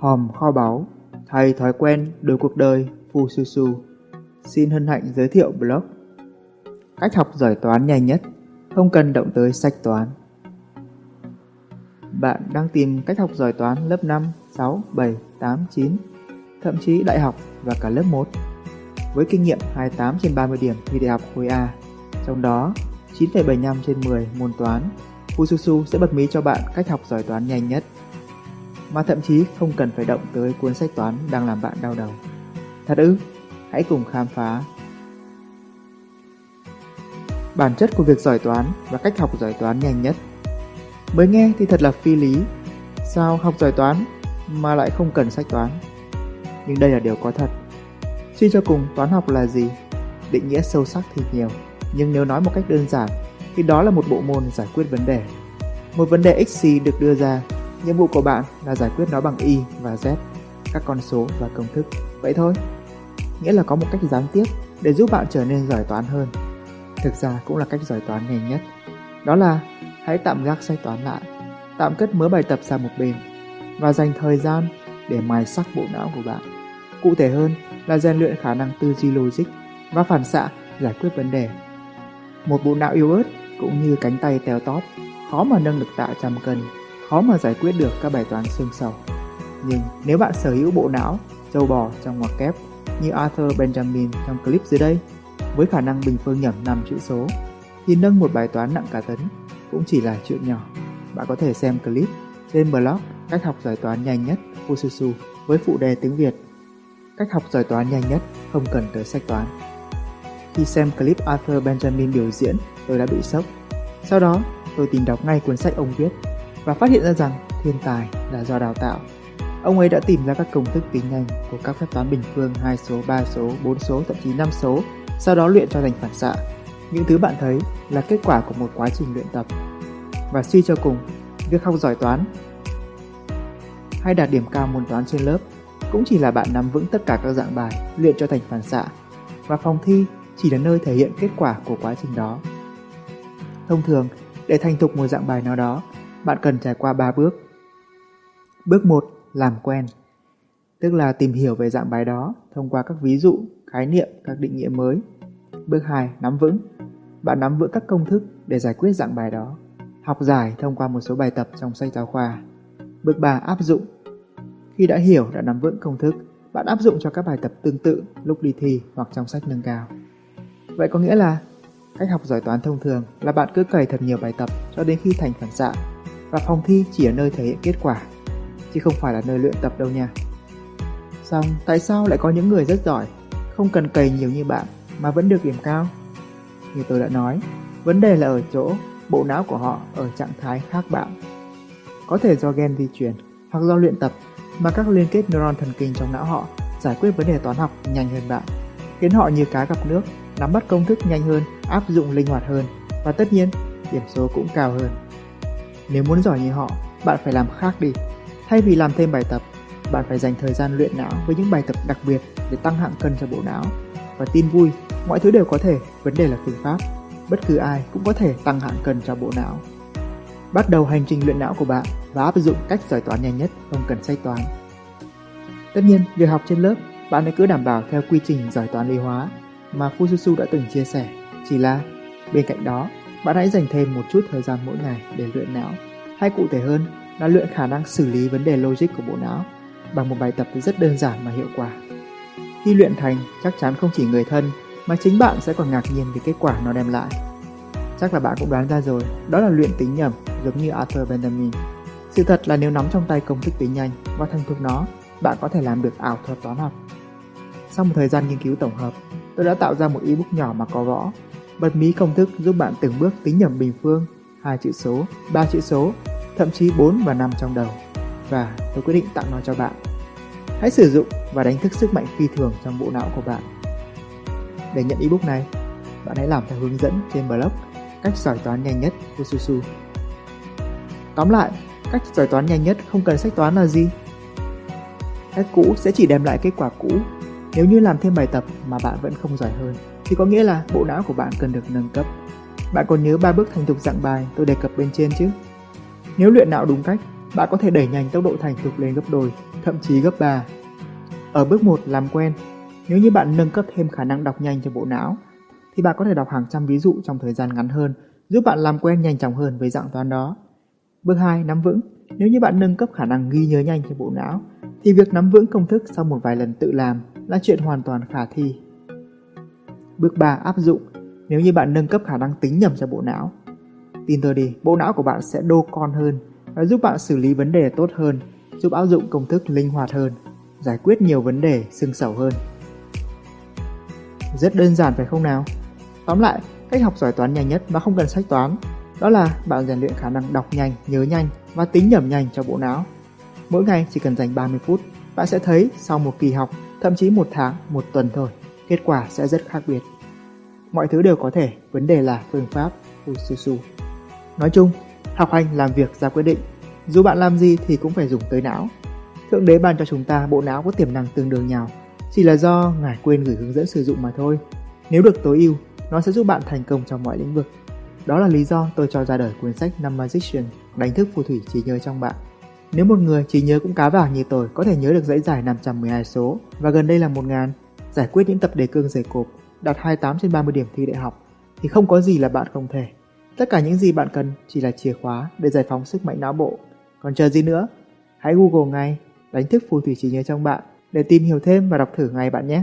Hòm kho báu, thay thói quen đổi cuộc đời, Phu Su Su. Xin hân hạnh giới thiệu blog. Cách học giỏi toán nhanh nhất, không cần động tới sách toán. Bạn đang tìm cách học giỏi toán lớp 5, 6, 7, 8, 9, thậm chí đại học và cả lớp 1. Với kinh nghiệm 28 trên 30 điểm thi đại học khối A, trong đó 9,75 trên 10 môn toán, Fususu sẽ bật mí cho bạn cách học giỏi toán nhanh nhất. Mà thậm chí không cần phải động tới cuốn sách toán đang làm bạn đau đầu. Thật ư? Hãy cùng khám phá. Bản chất của việc giỏi toán và cách học giỏi toán nhanh nhất. Mới nghe thì thật là phi lý. Sao học giỏi toán mà lại không cần sách toán? Nhưng đây là điều có thật. Suy cho cùng, toán học là gì? Định nghĩa sâu sắc thì nhiều, nhưng nếu nói một cách đơn giản thì đó là một bộ môn giải quyết vấn đề. Một vấn đề xy được đưa ra, nhiệm vụ của bạn là giải quyết nó bằng y và z, các con số và công thức. Vậy thôi. Nghĩa là có một cách gián tiếp để giúp bạn trở nên giỏi toán hơn. Thực ra cũng là cách giỏi toán nhanh nhất. Đó là hãy tạm gác sai toán lại, tạm cất mớ bài tập sang một bên và dành thời gian để mài sắc bộ não của bạn. Cụ thể hơn là rèn luyện khả năng tư duy logic và phản xạ giải quyết vấn đề. Một bộ não yếu ớt cũng như cánh tay teo tóp, khó mà nâng được tạ trăm cân, khó mà giải quyết được các bài toán xương sầu. Nhưng nếu bạn sở hữu bộ não, châu bò trong ngoặc kép như Arthur Benjamin trong clip dưới đây, với khả năng bình phương nhẩm 5 chữ số, thì nâng một bài toán nặng cả tấn cũng chỉ là chuyện nhỏ. Bạn có thể xem clip trên blog cách học giải toán nhanh nhất Fususu với phụ đề tiếng Việt. Cách học giải toán nhanh nhất không cần tới sách toán. Khi xem clip Arthur Benjamin biểu diễn, tôi đã bị sốc. Sau đó, tôi tìm đọc ngay cuốn sách ông viết và phát hiện ra rằng thiên tài là do đào tạo. Ông ấy đã tìm ra các công thức tính nhanh của các phép toán bình phương 2 số, 3 số, 4 số, thậm chí 5 số, sau đó luyện cho thành phản xạ. Những thứ bạn thấy là kết quả của một quá trình luyện tập. Và suy cho cùng, việc học giỏi toán hay đạt điểm cao môn toán trên lớp cũng chỉ là bạn nắm vững tất cả các dạng bài luyện cho thành phản xạ và phòng thi chỉ là nơi thể hiện kết quả của quá trình đó. Thông thường, để thành thục một dạng bài nào đó, bạn cần trải qua 3 bước. Bước 1. Làm quen Tức là tìm hiểu về dạng bài đó thông qua các ví dụ, khái niệm, các định nghĩa mới. Bước 2. Nắm vững Bạn nắm vững các công thức để giải quyết dạng bài đó. Học giải thông qua một số bài tập trong sách giáo khoa. Bước 3. Áp dụng Khi đã hiểu, đã nắm vững công thức, bạn áp dụng cho các bài tập tương tự lúc đi thi hoặc trong sách nâng cao. Vậy có nghĩa là cách học giỏi toán thông thường là bạn cứ cày thật nhiều bài tập cho đến khi thành phản xạ và phòng thi chỉ là nơi thể hiện kết quả, chứ không phải là nơi luyện tập đâu nha. Xong, tại sao lại có những người rất giỏi, không cần cày nhiều như bạn mà vẫn được điểm cao? Như tôi đã nói, vấn đề là ở chỗ bộ não của họ ở trạng thái khác bạn. Có thể do gen di truyền hoặc do luyện tập mà các liên kết neuron thần kinh trong não họ giải quyết vấn đề toán học nhanh hơn bạn, khiến họ như cá gặp nước nắm bắt công thức nhanh hơn, áp dụng linh hoạt hơn và tất nhiên điểm số cũng cao hơn. Nếu muốn giỏi như họ, bạn phải làm khác đi. Thay vì làm thêm bài tập, bạn phải dành thời gian luyện não với những bài tập đặc biệt để tăng hạng cân cho bộ não. Và tin vui, mọi thứ đều có thể, vấn đề là phương pháp. Bất cứ ai cũng có thể tăng hạng cân cho bộ não. Bắt đầu hành trình luyện não của bạn và áp dụng cách giải toán nhanh nhất không cần say toán. Tất nhiên, việc học trên lớp, bạn hãy cứ đảm bảo theo quy trình giải toán lý hóa mà Fususu đã từng chia sẻ. Chỉ là bên cạnh đó, bạn hãy dành thêm một chút thời gian mỗi ngày để luyện não, hay cụ thể hơn là luyện khả năng xử lý vấn đề logic của bộ não bằng một bài tập rất đơn giản mà hiệu quả. Khi luyện thành, chắc chắn không chỉ người thân mà chính bạn sẽ còn ngạc nhiên về kết quả nó đem lại. Chắc là bạn cũng đoán ra rồi, đó là luyện tính nhẩm giống như Arthur Benjamin. Sự thật là nếu nắm trong tay công thức tính nhanh và thành thục nó, bạn có thể làm được ảo thuật toán học. Sau một thời gian nghiên cứu tổng hợp, tôi đã tạo ra một ebook nhỏ mà có võ. Bật mí công thức giúp bạn từng bước tính nhẩm bình phương, hai chữ số, ba chữ số, thậm chí 4 và 5 trong đầu. Và tôi quyết định tặng nó cho bạn. Hãy sử dụng và đánh thức sức mạnh phi thường trong bộ não của bạn. Để nhận ebook này, bạn hãy làm theo hướng dẫn trên blog cách giỏi toán nhanh nhất của Susu. Tóm lại, cách giỏi toán nhanh nhất không cần sách toán là gì? Cách cũ sẽ chỉ đem lại kết quả cũ nếu như làm thêm bài tập mà bạn vẫn không giỏi hơn, thì có nghĩa là bộ não của bạn cần được nâng cấp. Bạn còn nhớ ba bước thành thục dạng bài tôi đề cập bên trên chứ? Nếu luyện não đúng cách, bạn có thể đẩy nhanh tốc độ thành thục lên gấp đôi thậm chí gấp 3. Ở bước 1 làm quen, nếu như bạn nâng cấp thêm khả năng đọc nhanh cho bộ não, thì bạn có thể đọc hàng trăm ví dụ trong thời gian ngắn hơn, giúp bạn làm quen nhanh chóng hơn với dạng toán đó. Bước 2 nắm vững, nếu như bạn nâng cấp khả năng ghi nhớ nhanh cho bộ não, thì việc nắm vững công thức sau một vài lần tự làm là chuyện hoàn toàn khả thi. Bước 3 áp dụng, nếu như bạn nâng cấp khả năng tính nhầm cho bộ não. Tin tôi đi, bộ não của bạn sẽ đô con hơn và giúp bạn xử lý vấn đề tốt hơn, giúp áp dụng công thức linh hoạt hơn, giải quyết nhiều vấn đề xương sầu hơn. Rất đơn giản phải không nào? Tóm lại, cách học giỏi toán nhanh nhất mà không cần sách toán, đó là bạn rèn luyện khả năng đọc nhanh, nhớ nhanh và tính nhẩm nhanh cho bộ não. Mỗi ngày chỉ cần dành 30 phút, bạn sẽ thấy sau một kỳ học, thậm chí một tháng, một tuần thôi, kết quả sẽ rất khác biệt. Mọi thứ đều có thể, vấn đề là phương pháp Ususu. Nói chung, học hành làm việc ra quyết định, dù bạn làm gì thì cũng phải dùng tới não. Thượng đế ban cho chúng ta bộ não có tiềm năng tương đương nhau, chỉ là do ngài quên gửi hướng dẫn sử dụng mà thôi. Nếu được tối ưu, nó sẽ giúp bạn thành công trong mọi lĩnh vực. Đó là lý do tôi cho ra đời cuốn sách Năm Magician, đánh thức phù thủy trí nhớ trong bạn. Nếu một người trí nhớ cũng cá vàng như tôi có thể nhớ được dãy dài 512 số và gần đây là 1000, giải quyết những tập đề cương dày cộp, đạt 28 trên 30 điểm thi đại học, thì không có gì là bạn không thể. Tất cả những gì bạn cần chỉ là chìa khóa để giải phóng sức mạnh não bộ. Còn chờ gì nữa? Hãy Google ngay, đánh thức phù thủy trí nhớ trong bạn để tìm hiểu thêm và đọc thử ngay bạn nhé.